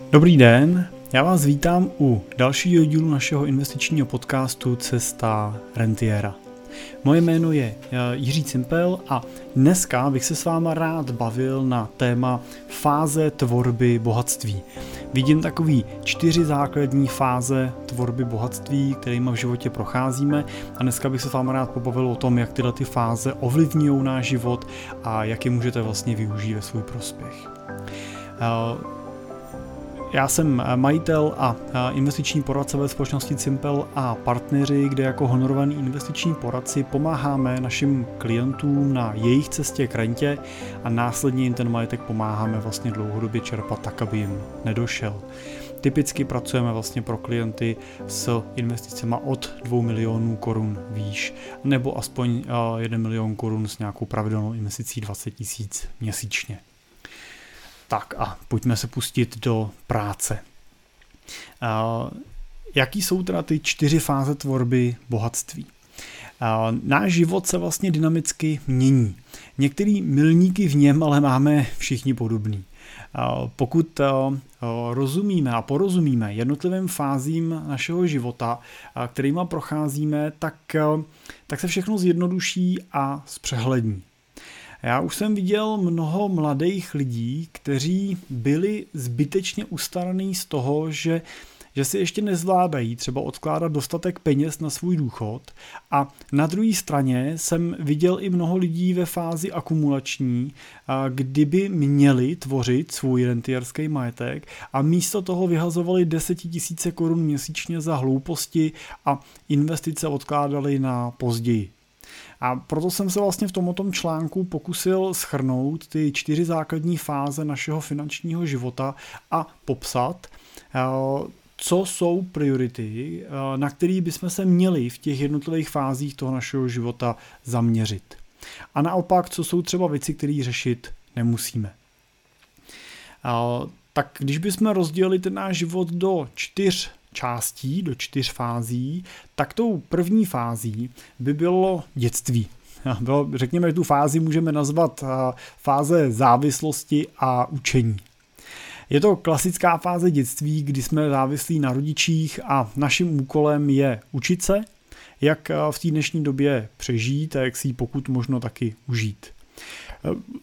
Dobrý den, já vás vítám u dalšího dílu našeho investičního podcastu Cesta Rentiera. Moje jméno je eh, Jiří Cimpel a dneska bych se s váma rád bavil na téma fáze tvorby bohatství. Vidím takový čtyři základní fáze tvorby bohatství, kterými v životě procházíme a dneska bych se s váma rád pobavil o tom, jak tyhle ty fáze ovlivňují náš život a jak je můžete vlastně využít ve svůj prospěch. Já jsem eh, majitel a eh, investiční poradce ve společnosti Cimpel a partneři, kde jako honorovaný investiční poradci pomáháme našim klientům na jejich cestě k rentě a následně jim ten majetek pomáháme vlastně dlouhodobě čerpat tak, aby jim nedošel. Typicky pracujeme vlastně pro klienty s investicemi od 2 milionů korun výš, nebo aspoň 1 eh, milion korun s nějakou pravidelnou investicí 20 tisíc měsíčně. Tak a pojďme se pustit do práce. Jaký jsou teda ty čtyři fáze tvorby bohatství? Náš život se vlastně dynamicky mění. Některý milníky v něm ale máme všichni podobný. Pokud rozumíme a porozumíme jednotlivým fázím našeho života, kterýma procházíme, tak, tak se všechno zjednoduší a zpřehlední. Já už jsem viděl mnoho mladých lidí, kteří byli zbytečně ustaraný z toho, že že si ještě nezvládají třeba odkládat dostatek peněz na svůj důchod a na druhé straně jsem viděl i mnoho lidí ve fázi akumulační, kdyby měli tvořit svůj rentierský majetek a místo toho vyhazovali desetitisíce korun měsíčně za hlouposti a investice odkládali na později. A proto jsem se vlastně v tomto článku pokusil schrnout ty čtyři základní fáze našeho finančního života a popsat, eh, co jsou priority, eh, na které bychom se měli v těch jednotlivých fázích toho našeho života zaměřit. A naopak, co jsou třeba věci, které řešit nemusíme. Eh, tak když bychom rozdělili ten náš život do čtyř částí, do čtyř fází, tak tou první fází by bylo dětství. Bylo, řekněme, že tu fázi můžeme nazvat fáze závislosti a učení. Je to klasická fáze dětství, kdy jsme závislí na rodičích a naším úkolem je učit se, jak v té dnešní době přežít a jak si ji pokud možno taky užít.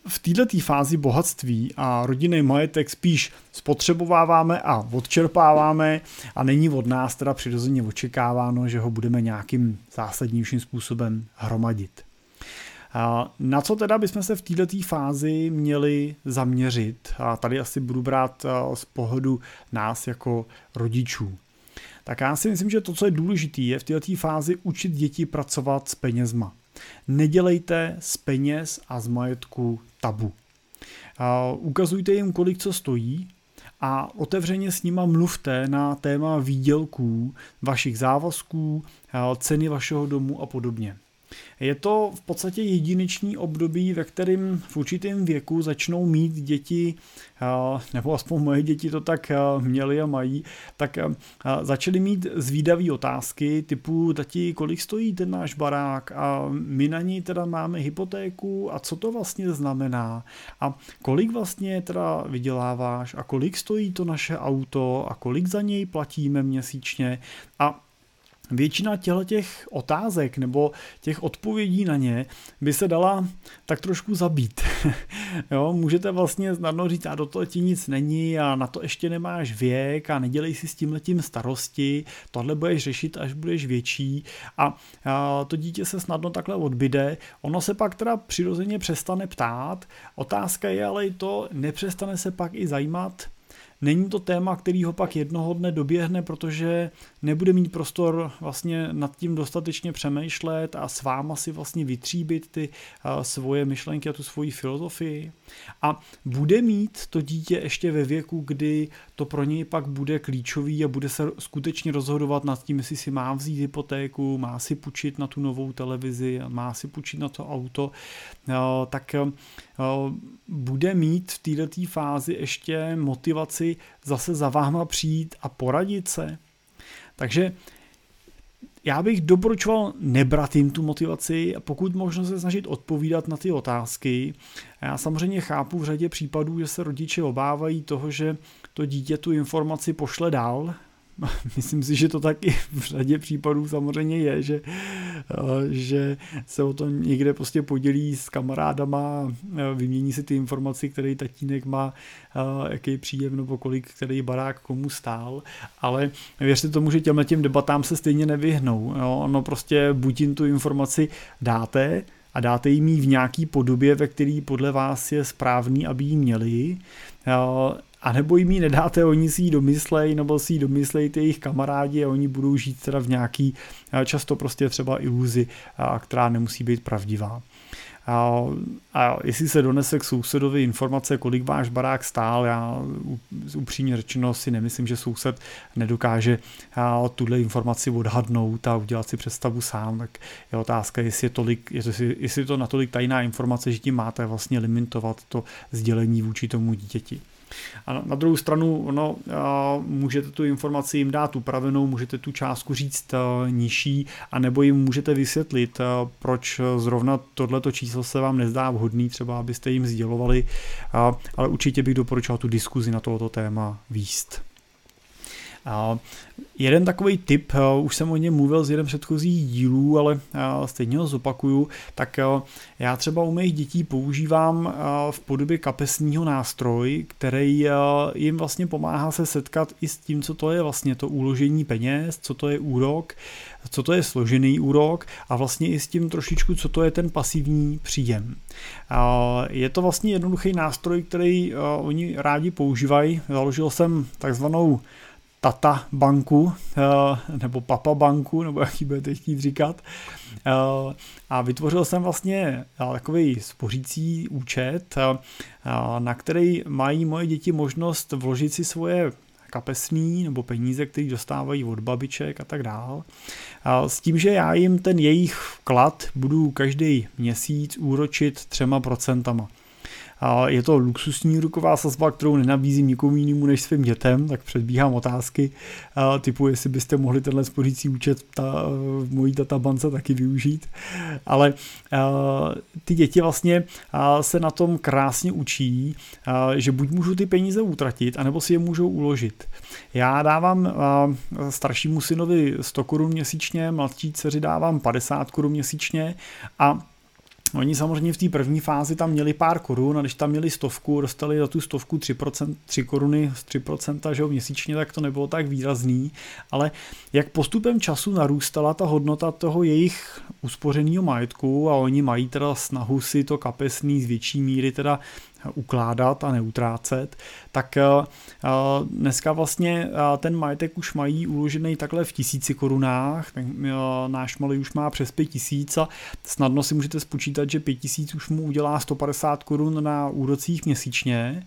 V této fázi bohatství a rodinný majetek spíš spotřebováváme a odčerpáváme a není od nás teda přirozeně očekáváno, že ho budeme nějakým zásadnějším způsobem hromadit. Na co teda bychom se v této fázi měli zaměřit? A tady asi budu brát z pohledu nás jako rodičů. Tak já si myslím, že to, co je důležité, je v této fázi učit děti pracovat s penězma. Nedělejte z peněz a z majetku tabu. Ukazujte jim, kolik co stojí a otevřeně s nima mluvte na téma výdělků, vašich závazků, ceny vašeho domu a podobně. Je to v podstatě jedinečný období, ve kterém v určitém věku začnou mít děti, nebo aspoň moje děti to tak měly a mají, tak začaly mít zvídavé otázky typu, tati, kolik stojí ten náš barák? A my na něj teda máme hypotéku a co to vlastně znamená? A kolik vlastně teda vyděláváš? A kolik stojí to naše auto? A kolik za něj platíme měsíčně? A Většina těch otázek nebo těch odpovědí na ně by se dala tak trošku zabít. jo, můžete vlastně snadno říct, a do toho ti nic není a na to ještě nemáš věk a nedělej si s tím letím starosti, tohle budeš řešit, až budeš větší a, a to dítě se snadno takhle odbyde. Ono se pak teda přirozeně přestane ptát. Otázka je ale i to, nepřestane se pak i zajímat Není to téma, který ho pak jednoho dne doběhne, protože nebude mít prostor vlastně nad tím dostatečně přemýšlet a s váma si vlastně vytříbit ty svoje myšlenky a tu svoji filozofii. A bude mít to dítě ještě ve věku, kdy to pro něj pak bude klíčový a bude se skutečně rozhodovat nad tím, jestli si má vzít hypotéku, má si půjčit na tu novou televizi, má si půjčit na to auto, tak bude mít v této fázi ještě motivaci zase za váma přijít a poradit se. Takže já bych doporučoval nebrat jim tu motivaci a pokud možno se snažit odpovídat na ty otázky. Já samozřejmě chápu v řadě případů, že se rodiče obávají toho, že to dítě tu informaci pošle dál, myslím si, že to taky v řadě případů samozřejmě je, že, eh, že se o to někde prostě podělí s kamarádama, eh, vymění si ty informace, který tatínek má, eh, jaký příjem nebo kolik, který barák komu stál, ale věřte tomu, že těmhle těm debatám se stejně nevyhnou. Jo? Ono prostě buď jim tu informaci dáte, a dáte jim ji v nějaký podobě, ve který podle vás je správný, aby ji měli, a nebo jim ji nedáte, oni si ji domyslej, nebo si ji domyslejte jejich kamarádi a oni budou žít teda v nějaký často prostě třeba iluzi, která nemusí být pravdivá. A, a jestli se donese k sousedovi informace, kolik váš barák stál, já upřímně řečeno si nemyslím, že soused nedokáže tuhle informaci odhadnout a udělat si představu sám, tak je otázka, jestli je, tolik, jestli, jestli je to natolik tajná informace, že tím máte vlastně limitovat to sdělení vůči tomu dítěti. A na druhou stranu, no, můžete tu informaci jim dát upravenou, můžete tu částku říct nižší, a nebo jim můžete vysvětlit, proč zrovna tohleto číslo se vám nezdá vhodný, třeba abyste jim sdělovali, ale určitě bych doporučoval tu diskuzi na tohoto téma výst. Jeden takový tip, eh, už jsem o něm mluvil z jeden předchozích dílů, ale eh, stejně ho zopakuju, tak eh, já třeba u mých dětí používám v podobě kapesního nástroj, který jim vlastně pomáhá se setkat i s tím, co to je vlastně to uložení peněz, co to je úrok, co to je složený úrok a vlastně i s tím trošičku, co to je ten pasivní příjem. Je to vlastně jednoduchý nástroj, který oni rádi používají. Založil jsem takzvanou tata banku, eh, nebo papa banku, nebo jak ji budete chtít říkat. Eh, a vytvořil jsem vlastně eh, takový spořící účet, na který mají moje děti možnost vložit si svoje kapesný nebo peníze, které dostávají od babiček a tak dál. S tím, že já jim ten jejich vklad budu každý měsíc úročit třema procentama. Je to luxusní úroková sazba, kterou nenabízím nikomu jinému než svým dětem, tak předbíhám otázky typu, jestli byste mohli tenhle spořící účet v mojí databance taky využít. Ale ty děti vlastně se na tom krásně učí, že buď můžu ty peníze utratit, anebo si je můžou uložit. Já dávám staršímu synovi 100 korun měsíčně, mladší dceři dávám 50 korun měsíčně a Oni samozřejmě v té první fázi tam měli pár korun a když tam měli stovku, dostali za tu stovku 3%, 3 koruny z 3% že jo, měsíčně, tak to nebylo tak výrazný, ale jak postupem času narůstala ta hodnota toho jejich uspořeného majetku a oni mají teda snahu si to kapesný z větší míry teda ukládat a neutrácet, tak eh, eh, dneska vlastně eh, ten majetek už mají uložený takhle v tisíci korunách, náš malý už má přes pět tisíc a snadno si můžete spočítat, že pět tisíc už mu udělá 150 korun na úrocích měsíčně,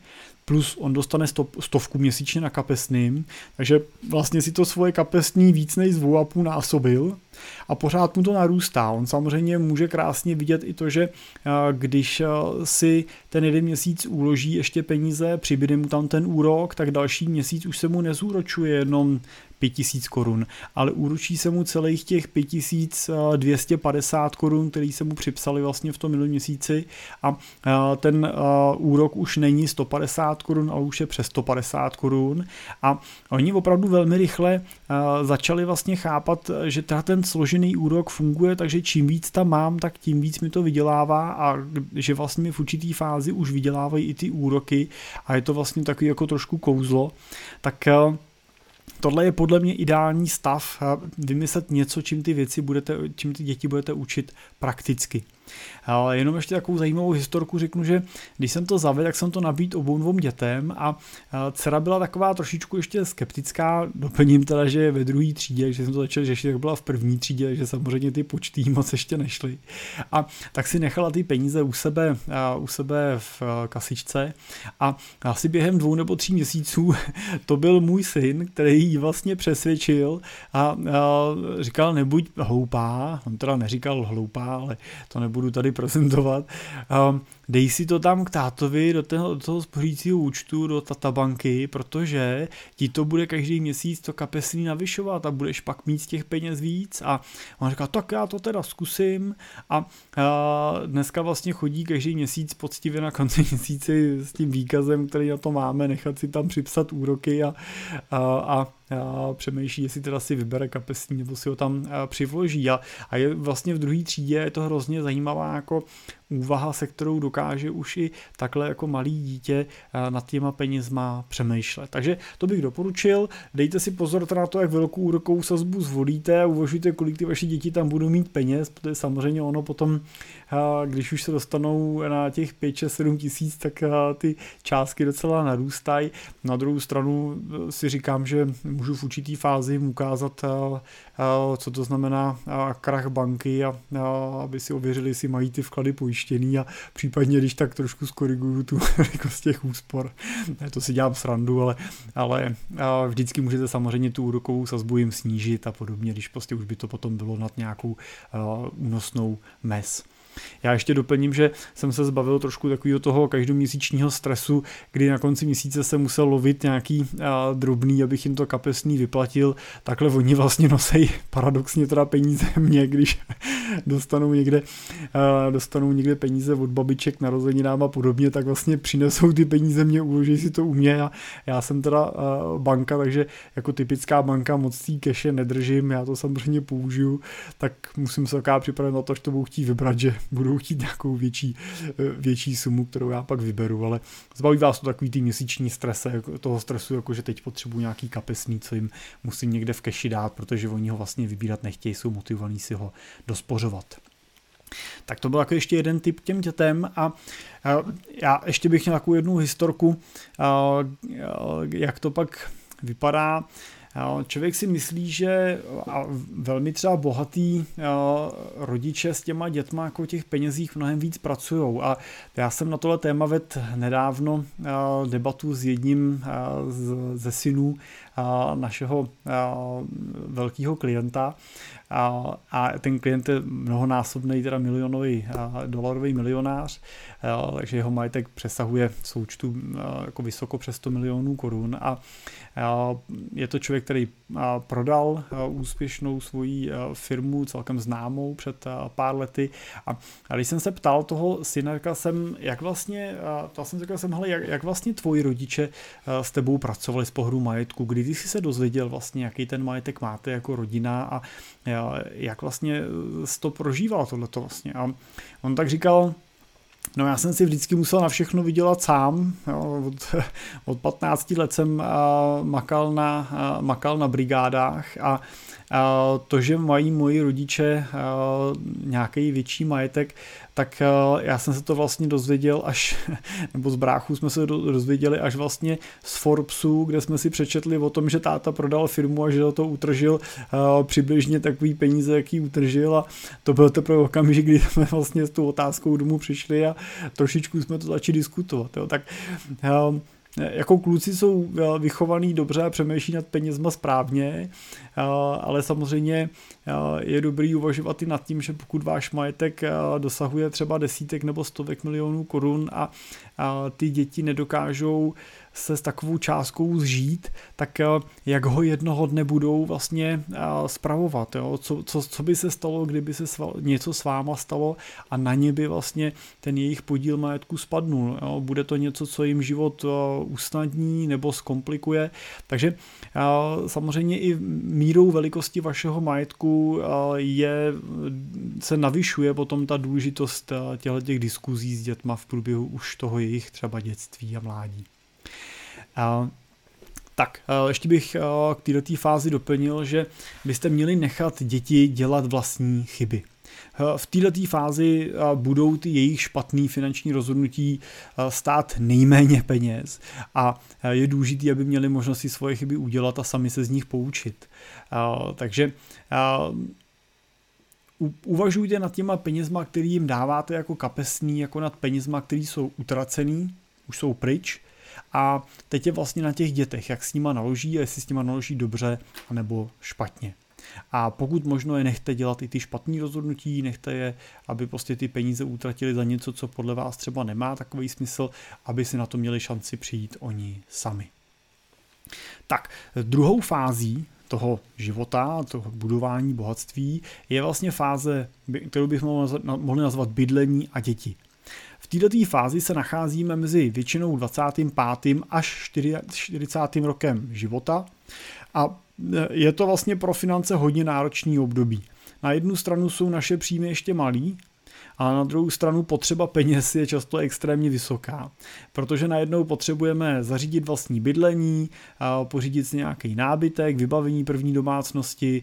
plus on dostane stop, stovku měsíčně na kapesným, takže vlastně si to svoje kapesní víc než z půl násobil a pořád mu to narůstá. On samozřejmě může krásně vidět i to, že když si ten jeden měsíc uloží ještě peníze, přibyde mu tam ten úrok, tak další měsíc už se mu nezúročuje jenom 5000 korun, ale úročí se mu celých těch 5250 korun, který se mu připsali vlastně v tom minulém měsíci. A ten úrok už není 150 korun, ale už je přes 150 korun. A oni opravdu velmi rychle začali vlastně chápat, že teda ten složený úrok funguje, takže čím víc tam mám, tak tím víc mi to vydělává a že vlastně v určitý fázi už vydělávají i ty úroky a je to vlastně takový jako trošku kouzlo, tak tohle je podle mě ideální stav vymyslet něco, čím ty věci budete, čím ty děti budete učit prakticky. Ale jenom ještě takovou zajímavou historku řeknu, že když jsem to zavedl, tak jsem to nabít obou dvou dětem a dcera byla taková trošičku ještě skeptická, doplním teda, že je ve druhé třídě, že jsem to začal řešit, jak byla v první třídě, že samozřejmě ty počty moc ještě nešly. A tak si nechala ty peníze u sebe, u sebe v kasičce a asi během dvou nebo tří měsíců to byl můj syn, který ji vlastně přesvědčil a, a říkal, nebuď hloupá, on teda neříkal hloupá, ale to nebudu tady prezentovat, dej si to tam k tátovi do toho, do toho spořícího účtu, do tatabanky, protože ti to bude každý měsíc to kapesní navyšovat a budeš pak mít z těch peněz víc a on říká, tak já to teda zkusím a, a dneska vlastně chodí každý měsíc poctivě na konci měsíci s tím výkazem, který na to máme, nechat si tam připsat úroky a, a, a a přemýšlí, jestli teda si vybere kapesní nebo si ho tam přivloží. A, a je vlastně v druhé třídě je to hrozně zajímavá jako úvaha, se kterou dokáže už i takhle jako malý dítě eh, nad těma penězma přemýšlet. Takže to bych doporučil. Dejte si pozor na to, jak velkou úrokovou sazbu zvolíte a uvažujte, kolik ty vaše děti tam budou mít peněz, protože samozřejmě ono potom, eh, když už se dostanou na těch 5, 6, 7 tisíc, tak eh, ty částky docela narůstají. Na druhou stranu si říkám, že můžu v určitý fázi jim ukázat, co to znamená krach banky a aby si ověřili, jestli mají ty vklady pojištěný a případně, když tak trošku skoriguju tu velikost těch úspor. To si dělám srandu, ale, ale vždycky můžete samozřejmě tu úrokovou sazbu jim snížit a podobně, když prostě už by to potom bylo nad nějakou únosnou mez. Já ještě doplním, že jsem se zbavil trošku takového toho každoměsíčního stresu, kdy na konci měsíce se musel lovit nějaký a, drobný, abych jim to kapesný vyplatil. Takhle oni vlastně nosej paradoxně teda peníze mě, když dostanou někde, a, dostanou někde peníze od babiček narozeninám a podobně, tak vlastně přinesou ty peníze mě, uloží si to u mě a já jsem teda a, banka, takže jako typická banka moc tý keše nedržím, já to samozřejmě použiju, tak musím se taká připravit na to, že to budu chtít vybrat, že budou chtít nějakou větší, eh, větší sumu, kterou já pak vyberu, ale zbaví vás to takový ty měsíční strese, jako toho stresu, jako že teď potřebuji nějaký kapesný, co jim musím někde v keši dát, protože oni ho vlastně vybírat nechtějí, jsou motivovaní si ho dospořovat. Tak to byl jako ještě jeden typ těm dětem a já ještě bych měl takovou jednu historku, jak to pak vypadá Člověk si myslí, že velmi třeba bohatý rodiče s těma dětma jako těch penězích mnohem víc pracují. A já jsem na tohle téma ved nedávno debatu s jedním ze synů našeho velkého klienta. A, ten klient je mnohonásobný, teda milionový dolarový milionář, takže jeho majetek přesahuje součtu jako vysoko přes 100 milionů korun. A je to člověk, který prodal úspěšnou svoji firmu, celkem známou před pár lety. A, když jsem se ptal toho syna, říkal jsem, jak vlastně, to jsem říkal jsem, hele, jak, jak vlastně tvoji rodiče s tebou pracovali z pohru majetku, kdy ty jsi se dozvěděl vlastně, jaký ten majetek máte jako rodina a jak vlastně to prožíval tohleto vlastně. A on tak říkal, No já jsem si vždycky musel na všechno vydělat sám. Jo, od, od 15 let jsem uh, makal, na, uh, makal na brigádách a to, že mají moji rodiče nějaký větší majetek, tak já jsem se to vlastně dozvěděl až, nebo z bráchů jsme se dozvěděli až vlastně z Forbesu, kde jsme si přečetli o tom, že táta prodal firmu a že do toho utržil přibližně takový peníze, jaký utržil a to byl teprve okamžik, kdy jsme vlastně s tou otázkou domů přišli a trošičku jsme to začali diskutovat. Jo. Tak jako kluci jsou vychovaný dobře a přemýšlí nad penězma správně, ale samozřejmě je dobrý uvažovat i nad tím, že pokud váš majetek dosahuje třeba desítek nebo stovek milionů korun a ty děti nedokážou se s takovou částkou zžít, tak jak ho jednoho dne budou vlastně spravovat. Jo? Co, co, co by se stalo, kdyby se sval, něco s váma stalo a na ně by vlastně ten jejich podíl majetku spadnul. Jo? Bude to něco, co jim život usnadní nebo zkomplikuje. Takže samozřejmě i mírou velikosti vašeho majetku je, se navyšuje potom ta důležitost těchto těch diskuzí s dětma v průběhu už toho jejich třeba dětství a mládí. Tak, ještě bych k této fázi doplnil, že byste měli nechat děti dělat vlastní chyby. V této fázi budou ty jejich špatné finanční rozhodnutí stát nejméně peněz a je důležité, aby měli možnost si svoje chyby udělat a sami se z nich poučit. Takže uvažujte nad těma penězma, který jim dáváte jako kapesný, jako nad penězma, který jsou utracený, už jsou pryč a teď je vlastně na těch dětech, jak s nima naloží a jestli s nima naloží dobře nebo špatně. A pokud možno je nechte dělat i ty špatné rozhodnutí, nechte je, aby prostě ty peníze utratili za něco, co podle vás třeba nemá takový smysl, aby si na to měli šanci přijít oni sami. Tak, druhou fází toho života, toho budování bohatství, je vlastně fáze, kterou bychom mohli nazvat bydlení a děti. V této fázi se nacházíme mezi většinou 25. až 40. rokem života a je to vlastně pro finance hodně náročný období. Na jednu stranu jsou naše příjmy ještě malý, a na druhou stranu potřeba peněz je často extrémně vysoká, protože najednou potřebujeme zařídit vlastní bydlení, pořídit si nějaký nábytek, vybavení první domácnosti,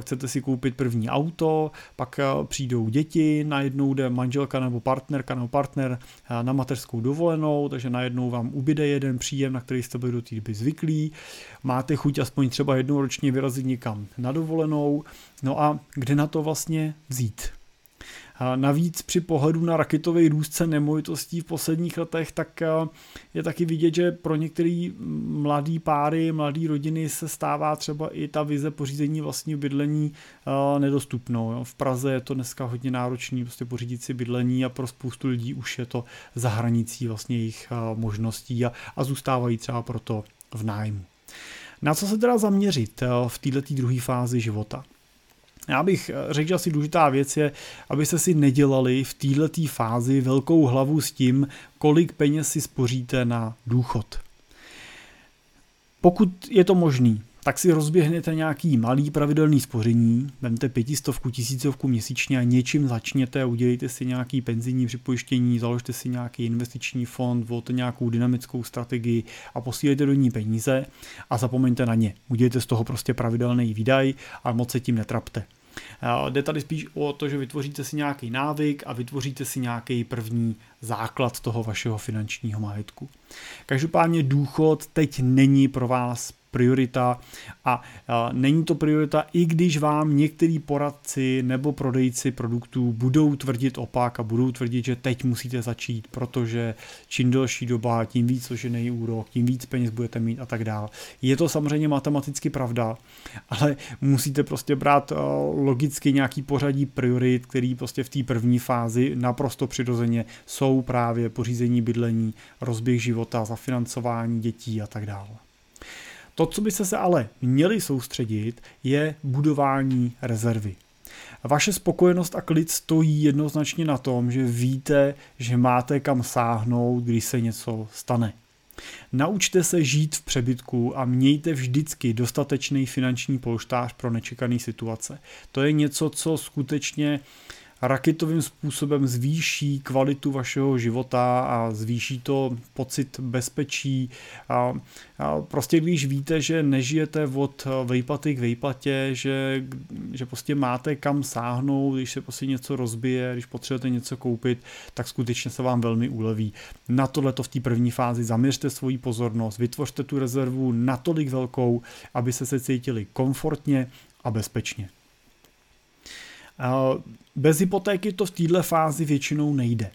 chcete si koupit první auto, pak přijdou děti, najednou jde manželka nebo partnerka nebo partner na mateřskou dovolenou, takže najednou vám ubyde jeden příjem, na který jste byli do té doby zvyklí, máte chuť aspoň třeba jednou ročně vyrazit někam na dovolenou, no a kde na to vlastně vzít? Navíc při pohledu na raketový růst cen nemovitostí v posledních letech, tak je taky vidět, že pro některé mladý páry, mladé rodiny se stává třeba i ta vize pořízení vlastního bydlení nedostupnou. V Praze je to dneska hodně náročné prostě pořídit si bydlení a pro spoustu lidí už je to za hranicí vlastně jejich možností a, a zůstávají třeba proto v nájmu. Na co se teda zaměřit v této druhé fázi života? Já bych eh, řekl, že asi důležitá věc je, abyste si nedělali v této fázi velkou hlavu s tím, kolik peněz si spoříte na důchod. Pokud je to možný, tak si rozběhnete nějaký malý pravidelný spoření, vemte pětistovku, tisícovku měsíčně a něčím začněte, udělejte si nějaký penzijní připojištění, založte si nějaký investiční fond, volte nějakou dynamickou strategii a posílejte do ní peníze a zapomeňte na ně. Udělejte z toho prostě pravidelný výdaj a moc se tím netrapte. Jde tady spíš o to, že vytvoříte si nějaký návyk a vytvoříte si nějaký první základ toho vašeho finančního majetku. Každopádně důchod teď není pro vás priorita a není to priorita, i když vám některý poradci nebo prodejci produktů budou tvrdit opak a budou tvrdit, že teď musíte začít, protože čím delší doba, tím víc složený úrok, tím víc peněz budete mít a tak dále. Je to samozřejmě matematicky pravda, ale musíte prostě brát logicky nějaký pořadí priorit, který prostě v té první fázi naprosto přirozeně jsou právě pořízení bydlení, rozběh života, zafinancování dětí a tak dále. To, co byste se ale měli soustředit, je budování rezervy. Vaše spokojenost a klid stojí jednoznačně na tom, že víte, že máte kam sáhnout, když se něco stane. Naučte se žít v přebytku a mějte vždycky dostatečný finanční polštář pro nečekané situace. To je něco, co skutečně raketovým způsobem zvýší kvalitu vašeho života a zvýší to pocit bezpečí. A, a prostě když víte, že nežijete od vejplaty k vejplatě, že, že prostě máte kam sáhnout, když se prostě něco rozbije, když potřebujete něco koupit, tak skutečně se vám velmi uleví. Na tohle to v té první fázi zaměřte svoji pozornost, vytvořte tu rezervu natolik velkou, aby se se cítili komfortně a bezpečně. Bez hypotéky to v této fázi většinou nejde.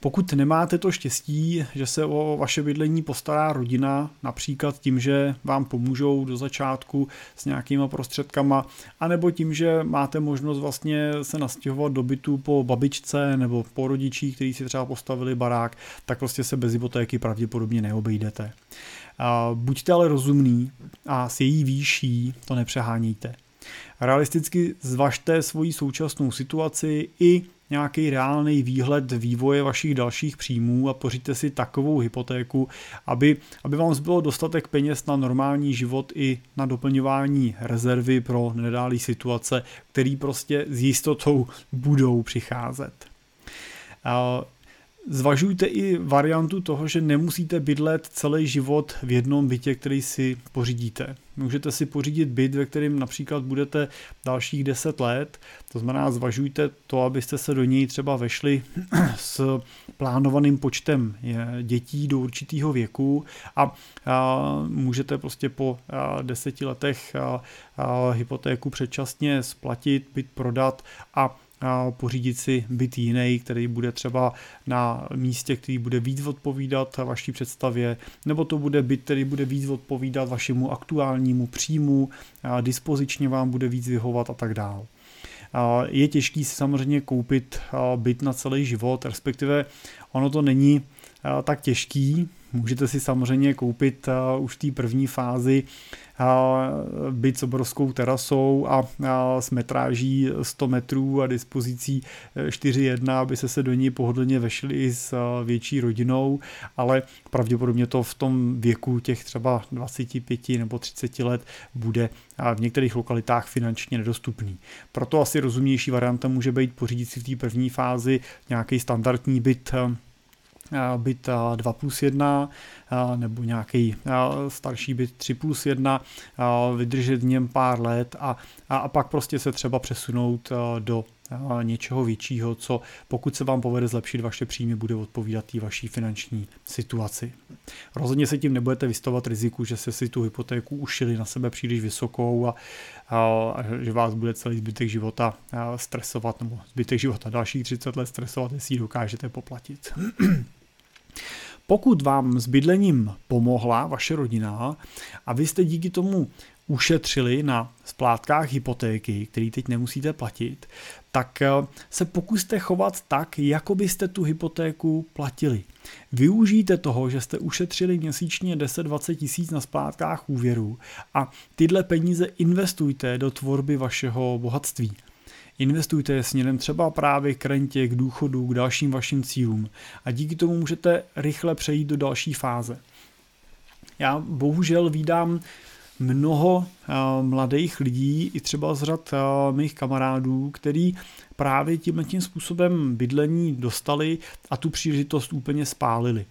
Pokud nemáte to štěstí, že se o vaše bydlení postará rodina, například tím, že vám pomůžou do začátku s nějakýma prostředkama, anebo tím, že máte možnost vlastně se nastěhovat do bytu po babičce nebo po rodičích, kteří si třeba postavili barák, tak prostě se bez hypotéky pravděpodobně neobejdete. Buďte ale rozumný a s její výší to nepřehánějte. Realisticky zvažte svoji současnou situaci i nějaký reálný výhled vývoje vašich dalších příjmů a pořiďte si takovou hypotéku, aby, aby vám zbylo dostatek peněz na normální život i na doplňování rezervy pro nedálý situace, který prostě s jistotou budou přicházet. Zvažujte i variantu toho, že nemusíte bydlet celý život v jednom bytě, který si pořídíte. Můžete si pořídit byt, ve kterém například budete dalších 10 let, to znamená zvažujte to, abyste se do něj třeba vešli s plánovaným počtem dětí do určitého věku a, můžete prostě po deseti letech hypotéku předčasně splatit, byt prodat a pořídit si byt jiný, který bude třeba na místě, který bude víc odpovídat vaší představě, nebo to bude byt, který bude víc odpovídat vašemu aktuálnímu příjmu, dispozičně vám bude víc vyhovat a tak dále. Je těžký si samozřejmě koupit byt na celý život, respektive ono to není tak těžký. Můžete si samozřejmě koupit už v té první fázi byt s obrovskou terasou a s metráží 100 metrů a dispozicí 4.1, aby se se do ní pohodlně vešli i s větší rodinou, ale pravděpodobně to v tom věku těch třeba 25 nebo 30 let bude v některých lokalitách finančně nedostupný. Proto asi rozumnější varianta může být pořídit si v té první fázi nějaký standardní byt byt 2 plus 1 nebo nějaký starší byt 3 plus 1, vydržet v něm pár let a, a pak prostě se třeba přesunout do něčeho většího, co pokud se vám povede zlepšit vaše příjmy, bude odpovídat té vaší finanční situaci. Rozhodně se tím nebudete vystavovat riziku, že se si tu hypotéku ušili na sebe příliš vysokou a, a, a že vás bude celý zbytek života stresovat, nebo zbytek života dalších 30 let stresovat, jestli ji dokážete poplatit. Pokud vám s bydlením pomohla vaše rodina a vy jste díky tomu ušetřili na splátkách hypotéky, který teď nemusíte platit, tak eh, se pokuste chovat tak, jako byste tu hypotéku platili. Využijte toho, že jste ušetřili měsíčně 10-20 tisíc na splátkách úvěru a tyhle peníze investujte do tvorby vašeho bohatství. Investujte je směrem třeba právě k rentě, k důchodu, k dalším vašim cílům a díky tomu můžete rychle přejít do další fáze. Já bohužel vídám mnoho uh, mladých lidí, i třeba z řad uh, mých kamarádů, který právě tímhle tím způsobem bydlení dostali a tu příležitost úplně spálili.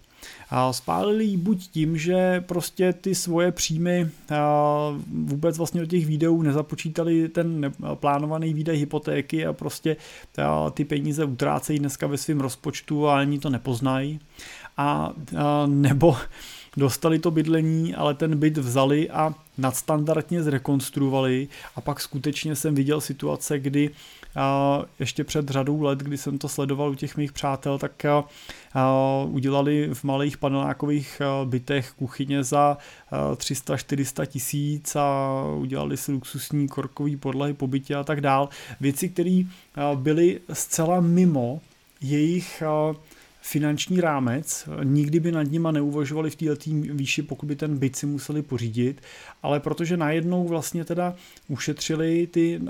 Spálili ji buď tím, že prostě ty svoje příjmy vůbec vlastně do těch videů nezapočítali ten plánovaný výdaj hypotéky a prostě ty peníze utrácejí dneska ve svém rozpočtu a ani to nepoznají. A nebo dostali to bydlení, ale ten byt vzali a nadstandardně zrekonstruovali a pak skutečně jsem viděl situace, kdy a ještě před řadou let, kdy jsem to sledoval u těch mých přátel, tak a, udělali v malých panelákových bytech kuchyně za 300-400 tisíc a udělali si luxusní korkový podlahy po bytě a tak dál. Věci, které byly zcela mimo jejich finanční rámec, nikdy by nad nima neuvažovali v této výši, pokud by ten byt si museli pořídit, ale protože najednou vlastně teda ušetřili ty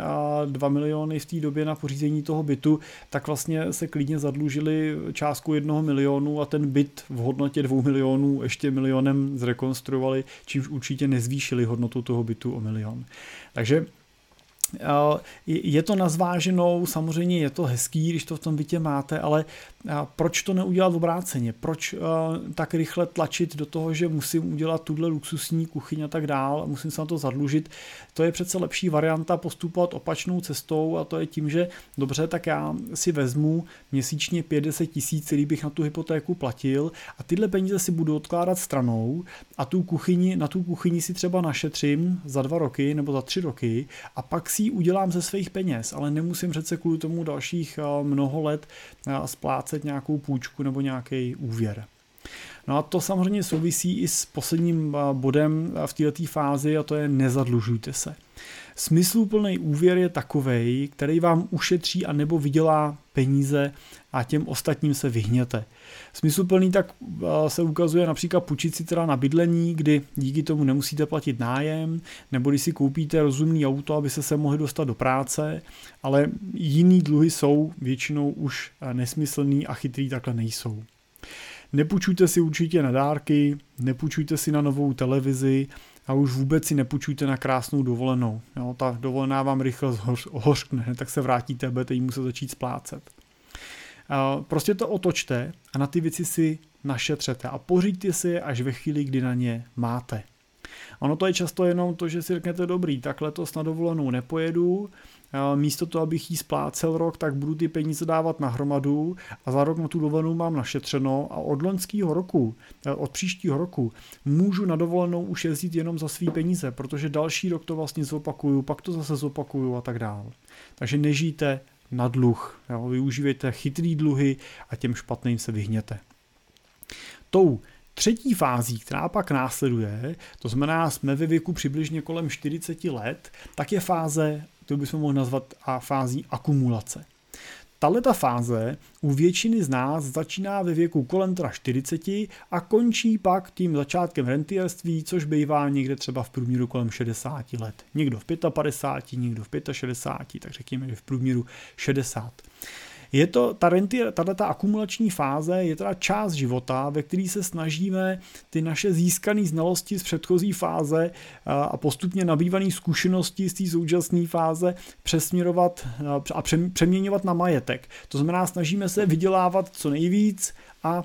2 miliony v té době na pořízení toho bytu, tak vlastně se klidně zadlužili částku jednoho milionu a ten byt v hodnotě dvou milionů ještě milionem zrekonstruovali, čímž určitě nezvýšili hodnotu toho bytu o milion. Takže je to na zváženou, samozřejmě je to hezký, když to v tom bytě máte, ale proč to neudělat obráceně? Proč tak rychle tlačit do toho, že musím udělat tuhle luxusní kuchyň a tak dál, musím se na to zadlužit? To je přece lepší varianta postupovat opačnou cestou a to je tím, že dobře, tak já si vezmu měsíčně 50 tisíc, který bych na tu hypotéku platil a tyhle peníze si budu odkládat stranou a tu kuchyni, na tu kuchyni si třeba našetřím za dva roky nebo za tři roky a pak si ji udělám ze svých peněz, ale nemusím přece kvůli tomu dalších mnoho let splácet nějakou půjčku nebo nějaký úvěr. No a to samozřejmě souvisí i s posledním bodem v této fázi a to je nezadlužujte se. Smysluplný úvěr je takový, který vám ušetří a nebo vydělá peníze a těm ostatním se vyhněte. Smysluplný tak se ukazuje například půjčit si teda na bydlení, kdy díky tomu nemusíte platit nájem, nebo když si koupíte rozumný auto, aby se se mohli dostat do práce, ale jiný dluhy jsou většinou už nesmyslný a chytrý takhle nejsou. Nepůjčujte si určitě na dárky, nepůjčujte si na novou televizi a už vůbec si nepůjčujte na krásnou dovolenou. Jo, ta dovolená vám rychle zhořkne, tak se vrátíte a budete jí muset začít splácet. Prostě to otočte a na ty věci si našetřete a poříďte si je až ve chvíli, kdy na ně máte. Ono to je často jenom to, že si řeknete dobrý, tak letos na dovolenou nepojedu, místo toho, abych jí splácel rok, tak budu ty peníze dávat na hromadu a za rok na tu dovolenou mám našetřeno a od loňského roku, eh, od příštího roku můžu na dovolenou už jezdit jenom za svý peníze, protože další rok to vlastně zopakuju, pak to zase zopakuju a tak dále. Takže nežijte na dluh. Jo? Využívejte chytrý dluhy a těm špatným se vyhněte. Tou Třetí fází, která pak následuje, to znamená, jsme ve věku přibližně kolem 40 let, tak je fáze, to bychom mohli nazvat a fází akumulace. Tato fáze u většiny z nás začíná ve věku kolem teda 40 a končí pak tím začátkem rentierství, což bývá někde třeba v průměru kolem 60 let. Někdo v 55, někdo v 65, tak řekněme, že v průměru 60. Je to, ta, rentier, tato akumulační fáze je teda část života, ve který se snažíme ty naše získané znalosti z předchozí fáze a postupně nabývané zkušenosti z té současné fáze přesměrovat a přeměňovat na majetek. To znamená, snažíme se vydělávat co nejvíc a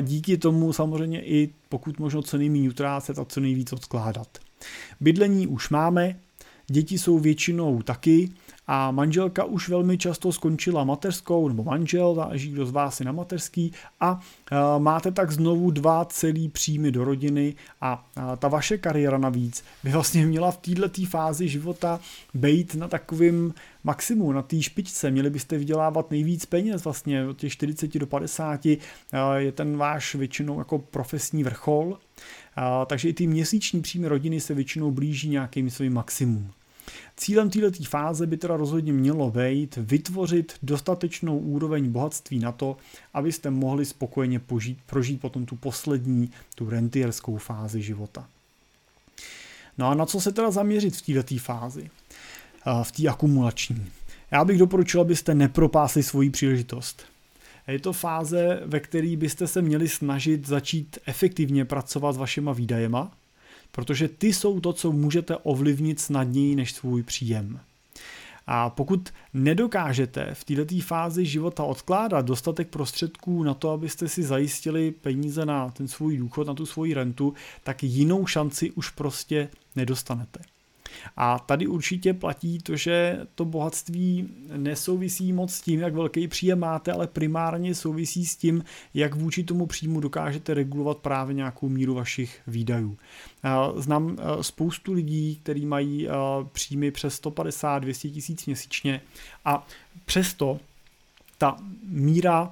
díky tomu samozřejmě i pokud možno co nejméně utrácet a co nejvíc odkládat. Bydlení už máme, děti jsou většinou taky, a manželka už velmi často skončila mateřskou, nebo manžel, záleží kdo z vás je na mateřský a e, máte tak znovu dva celý příjmy do rodiny a ta vaše kariéra navíc by vlastně měla v této fázi života být na takovým maximu, na té špičce. Měli byste vydělávat nejvíc peněz vlastně od těch 40 do 50 e, je ten váš většinou jako profesní vrchol, takže i ty měsíční příjmy rodiny se většinou blíží nějakým svým maximum. Cílem této fáze by teda rozhodně mělo být vytvořit dostatečnou úroveň bohatství na to, abyste mohli spokojeně požít, prožít potom tu poslední, tu rentierskou fázi života. No a na co se teda zaměřit v této fázi? V té akumulační. Já bych doporučil, abyste nepropásli svoji příležitost. Je to fáze, ve které byste se měli snažit začít efektivně pracovat s vašima výdajema, protože ty jsou to, co můžete ovlivnit snadněji než svůj příjem. A pokud nedokážete v této fázi života odkládat dostatek prostředků na to, abyste si zajistili peníze na ten svůj důchod, na tu svoji rentu, tak jinou šanci už prostě nedostanete. A tady určitě platí to, že to bohatství nesouvisí moc s tím, jak velký příjem máte, ale primárně souvisí s tím, jak vůči tomu příjmu dokážete regulovat právě nějakou míru vašich výdajů. Znám spoustu lidí, kteří mají příjmy přes 150-200 tisíc měsíčně a přesto ta míra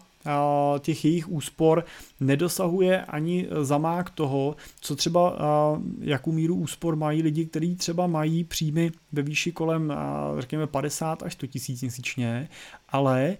těch jejich úspor nedosahuje ani zamák toho, co třeba jakou míru úspor mají lidi, kteří třeba mají příjmy ve výši kolem řekněme 50 až 100 tisíc měsíčně, ale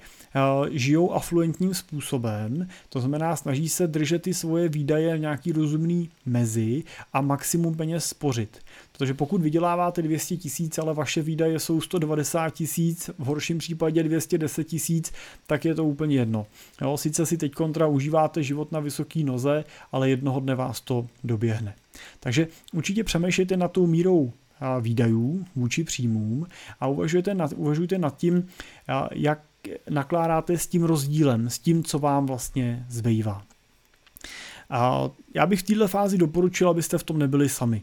žijou afluentním způsobem, to znamená snaží se držet ty svoje výdaje v nějaký rozumný mezi a maximum peněz spořit. Protože pokud vyděláváte 200 tisíc, ale vaše výdaje jsou 190 tisíc, v horším případě 210 tisíc, tak je to úplně jedno. Jo, sice si teď kontra užíváte život na vysoké noze, ale jednoho dne vás to doběhne. Takže určitě přemýšlejte na tou mírou výdajů vůči příjmům a uvažujte nad, uvažujte nad tím, jak nakládáte s tím rozdílem, s tím, co vám vlastně zbývá. A já bych v této fázi doporučil, abyste v tom nebyli sami.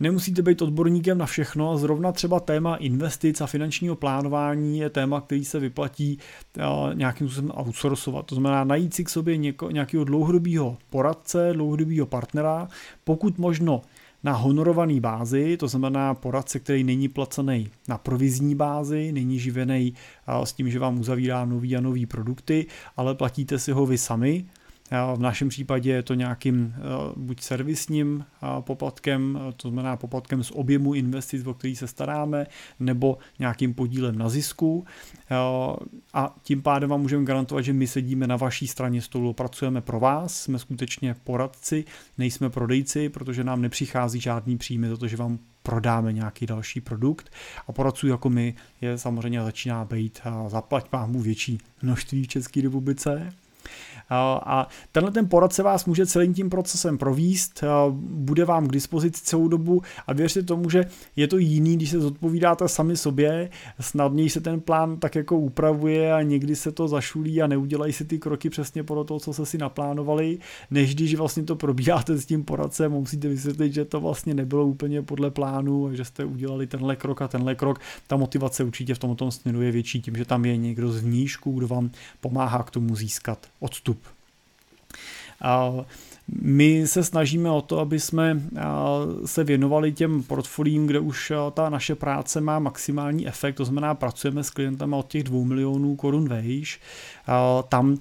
Nemusíte být odborníkem na všechno, zrovna třeba téma investic a finančního plánování je téma, který se vyplatí nějakým způsobem outsourcovat. To znamená najít si k sobě něko, nějakého dlouhodobého poradce, dlouhodobého partnera, pokud možno na honorovaný bázi, to znamená poradce, který není placený na provizní bázi, není živený s tím, že vám uzavírá nový a nový produkty, ale platíte si ho vy sami, v našem případě je to nějakým eh, buď servisním eh, poplatkem, eh, to znamená poplatkem z objemu investic, o který se staráme, nebo nějakým podílem na zisku. A tím pádem vám můžeme garantovat, že my sedíme na vaší straně stolu, pracujeme pro vás, jsme skutečně poradci, nejsme prodejci, protože nám nepřichází žádný příjmy za to, že vám prodáme nějaký další produkt. A poradců jako my je samozřejmě začíná být zaplať pámu větší množství v České republice a tenhle ten poradce vás může celým tím procesem províst, bude vám k dispozici celou dobu a věřte tomu, že je to jiný, když se zodpovídáte sami sobě, snadněji se ten plán tak jako upravuje a někdy se to zašulí a neudělají si ty kroky přesně podle toho, co se si naplánovali, než když vlastně to probíháte s tím poradcem, musíte vysvětlit, že to vlastně nebylo úplně podle plánu že jste udělali tenhle krok a tenhle krok. Ta motivace určitě v tomto směru je větší tím, že tam je někdo z vnížku, kdo vám pomáhá k tomu získat odstup. 然后 My se snažíme o to, aby jsme se věnovali těm portfoliím, kde už ta naše práce má maximální efekt, to znamená pracujeme s klientem od těch 2 milionů korun vejš. Tam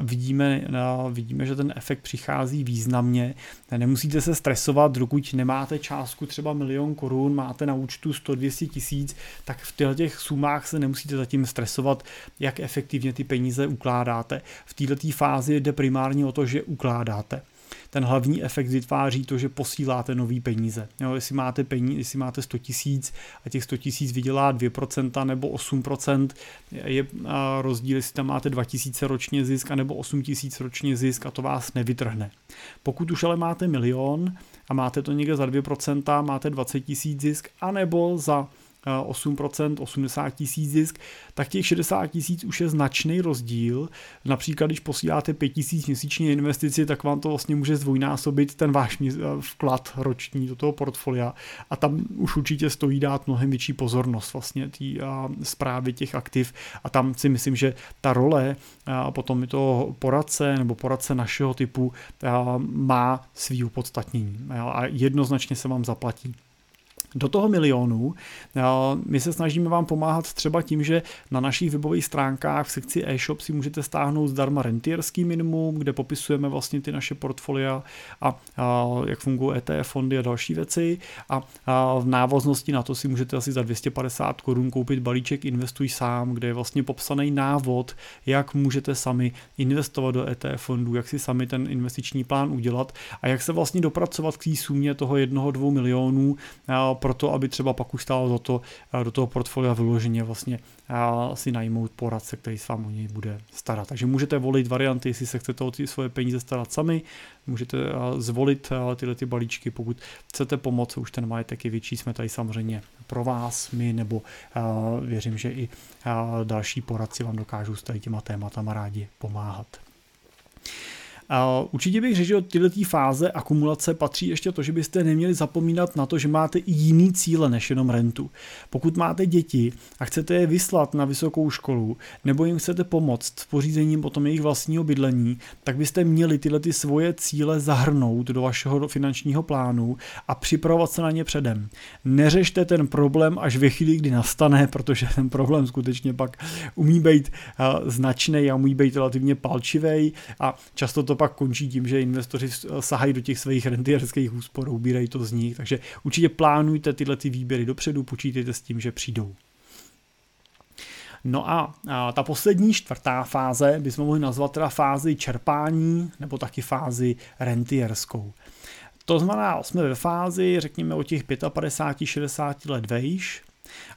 vidíme, vidíme, že ten efekt přichází významně. Nemusíte se stresovat, dokud nemáte částku třeba milion korun, máte na účtu 100-200 tisíc, tak v těch sumách se nemusíte zatím stresovat, jak efektivně ty peníze ukládáte. V této fázi jde primárně o to, že ukládáte ten hlavní efekt vytváří to, že posíláte nový peníze. Jo, jestli máte peníze, jestli máte 100 tisíc a těch 100 tisíc vydělá 2% nebo 8%, je rozdíl, jestli tam máte 2000 ročně zisk nebo 8000 ročně zisk a to vás nevytrhne. Pokud už ale máte milion a máte to někde za 2%, máte 20 tisíc zisk, anebo za 8%, 80 tisíc zisk, tak těch 60 tisíc už je značný rozdíl. Například, když posíláte 5 tisíc měsíčně investici, tak vám to vlastně může zdvojnásobit ten váš vklad roční do toho portfolia. A tam už určitě stojí dát mnohem větší pozornost vlastně té zprávy těch aktiv. A tam si myslím, že ta role a potom je to poradce nebo poradce našeho typu má svý opodstatnění. A jednoznačně se vám zaplatí do toho milionu. My se snažíme vám pomáhat třeba tím, že na našich webových stránkách v sekci e-shop si můžete stáhnout zdarma rentierský minimum, kde popisujeme vlastně ty naše portfolia a, jak fungují ETF fondy a další věci a, a v návaznosti na to si můžete asi za 250 korun koupit balíček Investuj sám, kde je vlastně popsaný návod, jak můžete sami investovat do ETF fondů, jak si sami ten investiční plán udělat a jak se vlastně dopracovat k té sumě toho 1-2 milionů proto, aby třeba pak už stálo za to eh, do toho portfolia vyloženě vlastně eh, si najmout poradce, který s vám o něj bude starat. Takže můžete volit varianty, jestli se chcete o ty svoje peníze starat sami, můžete eh, zvolit tyhle ty balíčky, pokud chcete pomoct, už ten majetek je větší, jsme tady samozřejmě pro vás, my, nebo věřím, že i další poradci vám dokážou s tady těma tématama rádi pomáhat. Určitě bych řekl, že od této fáze akumulace patří ještě to, že byste neměli zapomínat na to, že máte i jiný cíle než jenom rentu. Pokud máte děti a chcete je vyslat na vysokou školu, nebo jim chcete pomoct s pořízením potom jejich vlastního bydlení, tak byste měli tyhle ty svoje cíle zahrnout do vašeho finančního plánu a připravovat se na ně předem. Neřešte ten problém až ve chvíli, kdy nastane, protože ten problém skutečně pak umí být značný a umí být relativně palčivý a často to pak končí tím, že investoři sahají do těch svých rentierských úspor, ubírají to z nich, takže určitě plánujte tyhle ty výběry dopředu, počítejte s tím, že přijdou. No a, a ta poslední čtvrtá fáze bychom mohli nazvat teda fázi čerpání nebo taky fázi rentierskou. To znamená, jsme ve fázi, řekněme, o těch 55-60 let vejš,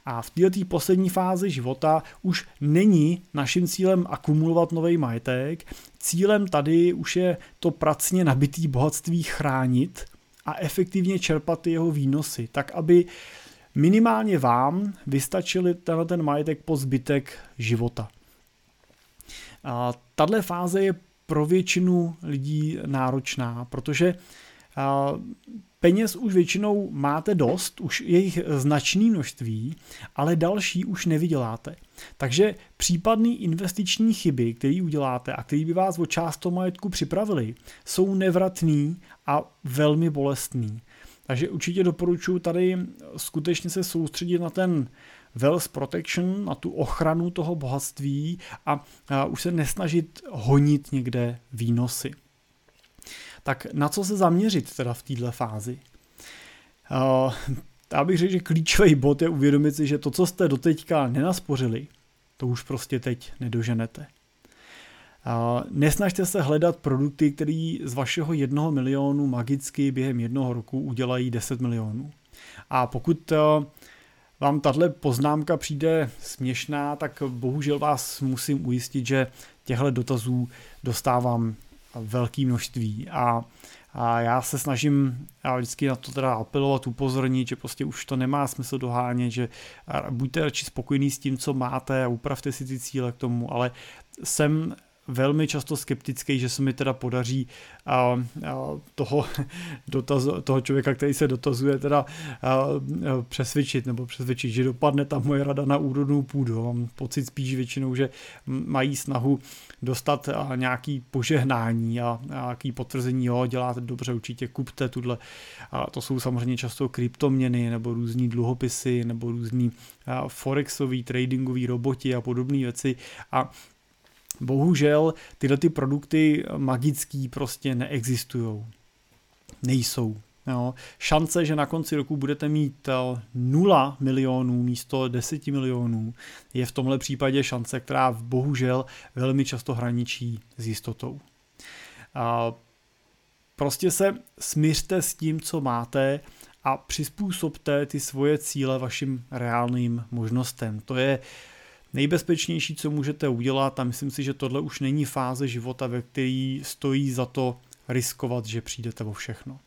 a v této poslední fázi života už není naším cílem akumulovat nový majetek. Cílem tady už je to pracně nabitý bohatství chránit a efektivně čerpat jeho výnosy, tak aby minimálně vám vystačili tenhle ten majetek po zbytek života. A tahle fáze je pro většinu lidí náročná, protože Peněz už většinou máte dost, už je jich značné množství, ale další už nevyděláte. Takže případný investiční chyby, které uděláte a které by vás o část toho majetku připravili, jsou nevratný a velmi bolestný. Takže určitě doporučuji tady skutečně se soustředit na ten wealth protection, na tu ochranu toho bohatství a, a už se nesnažit honit někde výnosy. Tak na co se zaměřit teda v této fázi? Uh, já bych řekl, že klíčový bod je uvědomit si, že to, co jste doteďka nenaspořili, to už prostě teď nedoženete. Uh, nesnažte se hledat produkty, které z vašeho jednoho milionu magicky během jednoho roku udělají 10 milionů. A pokud uh, vám tahle poznámka přijde směšná, tak bohužel vás musím ujistit, že těchto dotazů dostávám velké množství. A, a já se snažím já vždycky na to teda apelovat, upozornit, že prostě už to nemá smysl dohánět, že buďte radši spokojení s tím, co máte a upravte si ty cíle k tomu, ale jsem velmi často skeptický, že se mi teda podaří a, a toho, dotaz, toho člověka, který se dotazuje, teda a, a přesvědčit nebo přesvědčit, že dopadne ta moje rada na úrodnou půdu. Mám pocit spíš většinou, že mají snahu dostat a, nějaký požehnání a, a nějaký potvrzení, jo, děláte dobře, určitě kupte tuhle. A to jsou samozřejmě často kryptoměny nebo různý dluhopisy nebo různý forexový, tradingový roboti a podobné věci. A bohužel tyhle ty produkty magický prostě neexistují. Nejsou. Jo. Šance, že na konci roku budete mít 0 eh, milionů místo 10 milionů, je v tomhle případě šance, která bohužel velmi často hraničí s jistotou. A prostě se smířte s tím, co máte a přizpůsobte ty svoje cíle vašim reálným možnostem. To je nejbezpečnější, co můžete udělat a myslím si, že tohle už není fáze života, ve který stojí za to riskovat, že přijdete o všechno.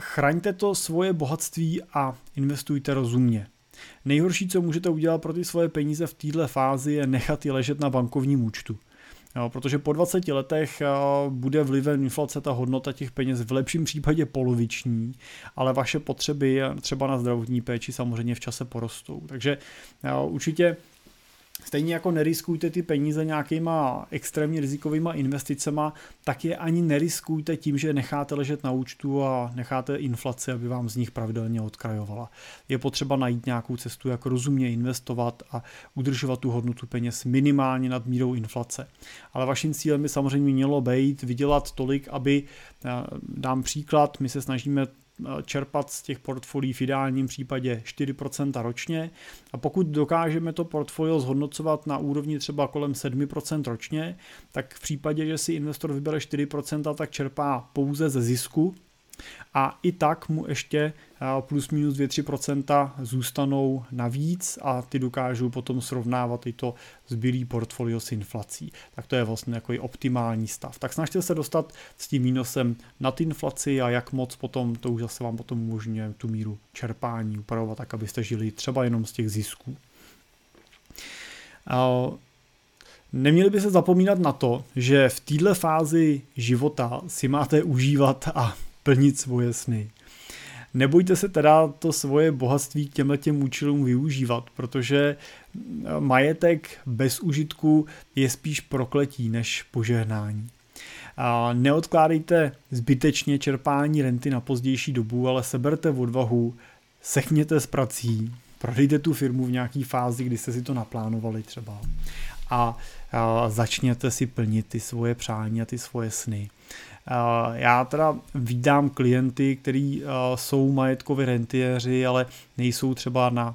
Chraňte to svoje bohatství a investujte rozumně. Nejhorší, co můžete udělat pro ty svoje peníze v této fázi, je nechat je ležet na bankovním účtu. Jo, protože po 20 letech bude vlivem inflace ta hodnota těch peněz v lepším případě poloviční, ale vaše potřeby třeba na zdravotní péči samozřejmě v čase porostou. Takže určitě Stejně jako neriskujte ty peníze nějakýma extrémně rizikovýma investicema, tak je ani neriskujte tím, že necháte ležet na účtu a necháte inflaci, aby vám z nich pravidelně odkrajovala. Je potřeba najít nějakou cestu, jak rozumně investovat a udržovat tu hodnotu peněz minimálně nad mírou inflace. Ale vaším cílem by samozřejmě mělo být vydělat tolik, aby, eh, dám příklad, my se snažíme čerpat z těch portfolií v ideálním případě 4% ročně. A pokud dokážeme to portfolio zhodnocovat na úrovni třeba kolem 7% ročně, tak v případě, že si investor vybere 4%, tak čerpá pouze ze zisku, a i tak mu ještě plus minus 2-3% zůstanou navíc a ty dokážou potom srovnávat i to zbylý portfolio s inflací. Tak to je vlastně jako optimální stav. Tak snažte se dostat s tím výnosem nad inflaci a jak moc potom, to už zase vám potom umožňuje tu míru čerpání upravovat tak, abyste žili třeba jenom z těch zisků. Neměli by se zapomínat na to, že v této fázi života si máte užívat a plnit svoje sny. Nebojte se teda to svoje bohatství k těmhle těm účelům využívat, protože majetek bez užitku je spíš prokletí než požehnání. A neodkládejte zbytečně čerpání renty na pozdější dobu, ale seberte odvahu, sechněte s prací, prodejte tu firmu v nějaký fázi, kdy jste si to naplánovali třeba a, a začněte si plnit ty svoje přání a ty svoje sny. Já teda vídám klienty, kteří jsou majetkoví rentiéři, ale nejsou třeba na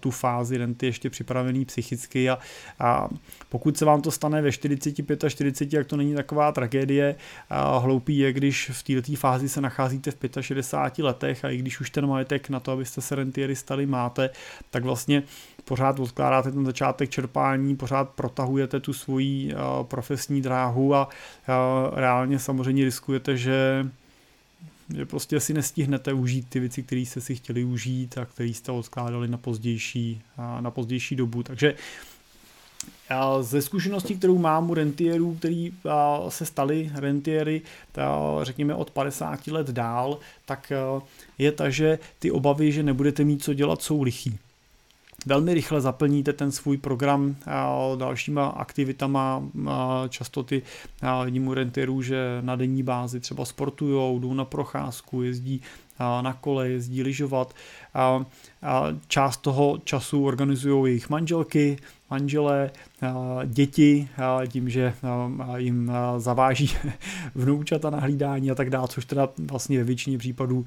tu fázi renty ještě připravený psychicky a, a pokud se vám to stane ve 45 a 40, jak to není taková tragédie, a hloupý je, když v této fázi se nacházíte v 65 letech a i když už ten majetek na to, abyste se rentiéry stali, máte, tak vlastně pořád odkládáte ten začátek čerpání, pořád protahujete tu svoji profesní dráhu a reálně samozřejmě riskujete, že že prostě si nestihnete užít ty věci, které jste si chtěli užít a které jste odkládali na pozdější, na pozdější dobu. Takže ze zkušeností, kterou mám u rentierů, který se stali rentiery, řekněme od 50 let dál, tak je ta, že ty obavy, že nebudete mít co dělat, jsou lichý velmi rychle zaplníte ten svůj program dalšíma aktivitama. Často ty vidím u rentierů, že na denní bázi třeba sportujou, jdou na procházku, jezdí na kole, jezdí lyžovat. Část toho času organizují jejich manželky, manželé, děti, tím, že jim zaváží vnoučata na hlídání a tak dále, což teda vlastně ve většině případů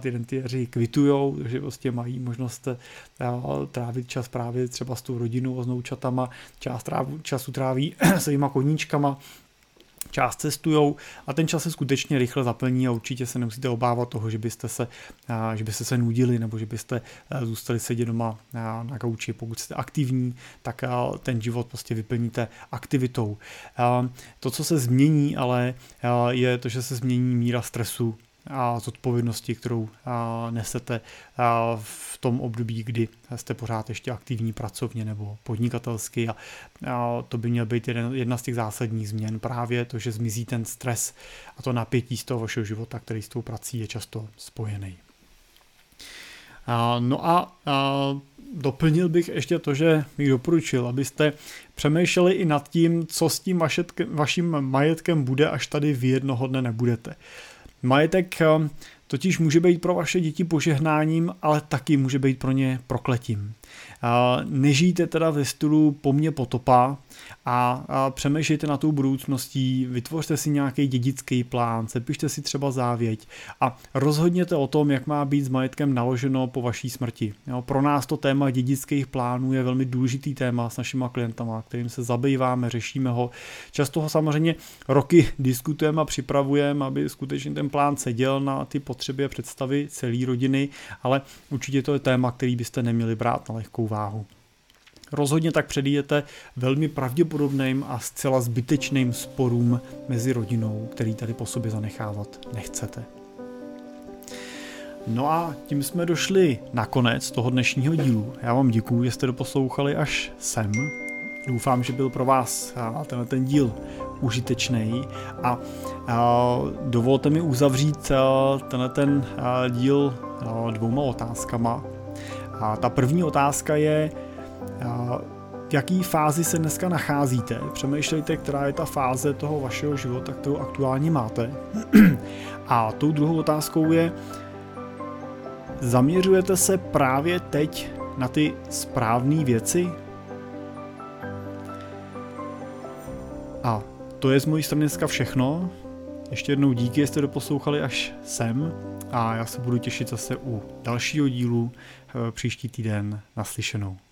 ty rentiéři kvitujou, takže prostě mají možnost trávit čas právě třeba s tou rodinou a s vnoučatama, část času tráví svýma koníčkama, část cestujou a ten čas se skutečně rychle zaplní a určitě se nemusíte obávat toho, že byste se, že byste se nudili nebo že byste zůstali sedět doma na gauči. Pokud jste aktivní, tak ten život prostě vyplníte aktivitou. To, co se změní, ale je to, že se změní míra stresu zodpovědnosti, kterou nesete v tom období, kdy jste pořád ještě aktivní pracovně nebo podnikatelsky a to by měl být jedna z těch zásadních změn, právě to, že zmizí ten stres a to napětí z toho vašeho života, který s tou prací je často spojený. No a doplnil bych ještě to, že bych doporučil, abyste přemýšleli i nad tím, co s tím vaším majetkem bude, až tady vy jednoho dne nebudete. Majetek eh, totiž může být pro vaše děti požehnáním, ale taky může být pro ně prokletím. Nežijte teda ve stylu po mně potopa a, a přemýšlejte na tou budoucností, vytvořte si nějaký dědický plán, sepište si třeba závěť a rozhodněte o tom, jak má být s majetkem naloženo po vaší smrti. Jo, pro nás to téma dědických plánů je velmi důležitý téma s našimi klientama, kterým se zabýváme, řešíme ho. Často ho samozřejmě roky diskutujeme a připravujeme, aby skutečně ten plán seděl na ty potřeby a představy celé rodiny, ale určitě to je téma, který byste neměli brát na lehkou váhu. Rozhodně tak předjíte velmi pravděpodobným a zcela zbytečným sporům mezi rodinou, který tady po sobě zanechávat nechcete. No a tím jsme došli na konec toho dnešního dílu. Já vám děkuji, že jste doposlouchali až sem. Doufám, že byl pro vás tenhle ten díl užitečný a, dovolte mi uzavřít tenhle ten díl dvouma otázkama. A ta první otázka je, v jaký fázi se dneska nacházíte. Přemýšlejte, která je ta fáze toho vašeho života, kterou aktuálně máte. A tou druhou otázkou je, zaměřujete se právě teď na ty správné věci? A to je z mojí strany dneska všechno. Ještě jednou díky, že jste doposlouchali až sem a já se budu těšit zase u dalšího dílu eh, příští týden naslyšenou.